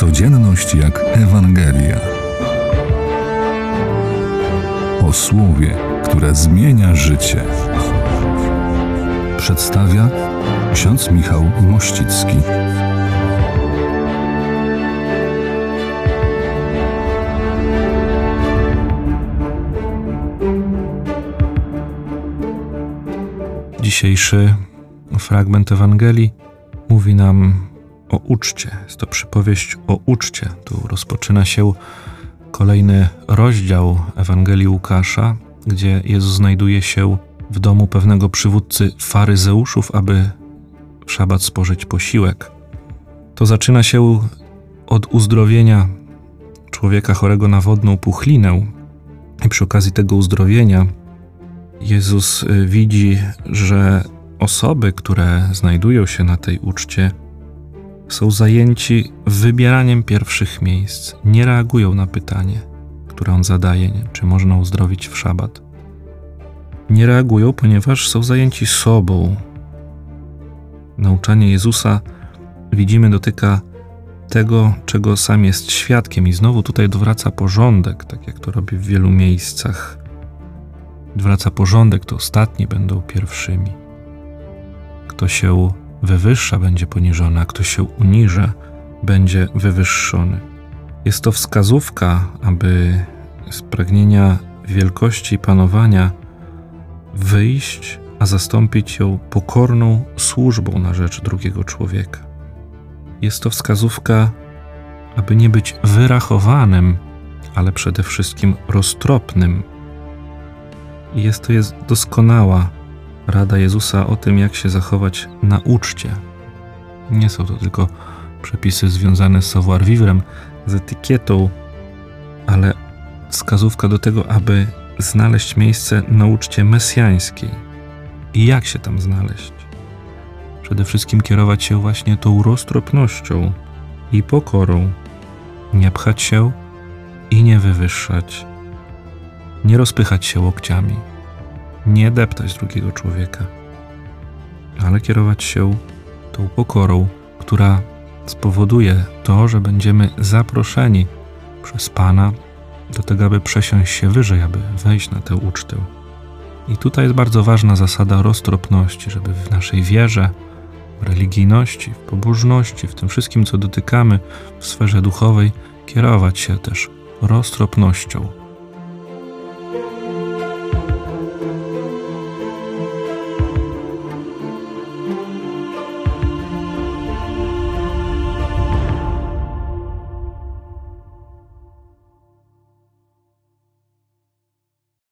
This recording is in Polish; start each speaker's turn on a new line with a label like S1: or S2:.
S1: Codzienność jak Ewangelia. O słowie, które zmienia życie. Przedstawia ksiądz Michał Mościcki.
S2: Dzisiejszy fragment Ewangelii mówi nam o uczcie. Jest to przypowieść o uczcie. Tu rozpoczyna się kolejny rozdział Ewangelii Łukasza, gdzie Jezus znajduje się w domu pewnego przywódcy faryzeuszów, aby w szabat spożyć posiłek. To zaczyna się od uzdrowienia człowieka chorego na wodną puchlinę. I przy okazji tego uzdrowienia Jezus y, widzi, że osoby, które znajdują się na tej uczcie, są zajęci wybieraniem pierwszych miejsc, nie reagują na pytanie, które on zadaje, czy można uzdrowić w szabat. Nie reagują, ponieważ są zajęci sobą. Nauczanie Jezusa, widzimy, dotyka tego, czego sam jest świadkiem, i znowu tutaj dowraca porządek, tak jak to robi w wielu miejscach. Dwraca porządek, to ostatni będą pierwszymi. Kto się wywyższa, będzie poniżony, a kto się uniża, będzie wywyższony. Jest to wskazówka, aby z pragnienia wielkości i panowania wyjść, a zastąpić ją pokorną służbą na rzecz drugiego człowieka. Jest to wskazówka, aby nie być wyrachowanym, ale przede wszystkim roztropnym. Jest to jest doskonała rada Jezusa o tym, jak się zachować na uczcie. Nie są to tylko przepisy związane z savoir vivrem, z etykietą, ale wskazówka do tego, aby znaleźć miejsce na uczcie mesjańskiej. I jak się tam znaleźć? Przede wszystkim kierować się właśnie tą roztropnością i pokorą, nie pchać się i nie wywyższać, nie rozpychać się łokciami nie deptać drugiego człowieka, ale kierować się tą pokorą, która spowoduje to, że będziemy zaproszeni przez Pana do tego, aby przesiąść się wyżej, aby wejść na tę ucztę. I tutaj jest bardzo ważna zasada roztropności, żeby w naszej wierze, w religijności, w pobożności, w tym wszystkim, co dotykamy w sferze duchowej, kierować się też roztropnością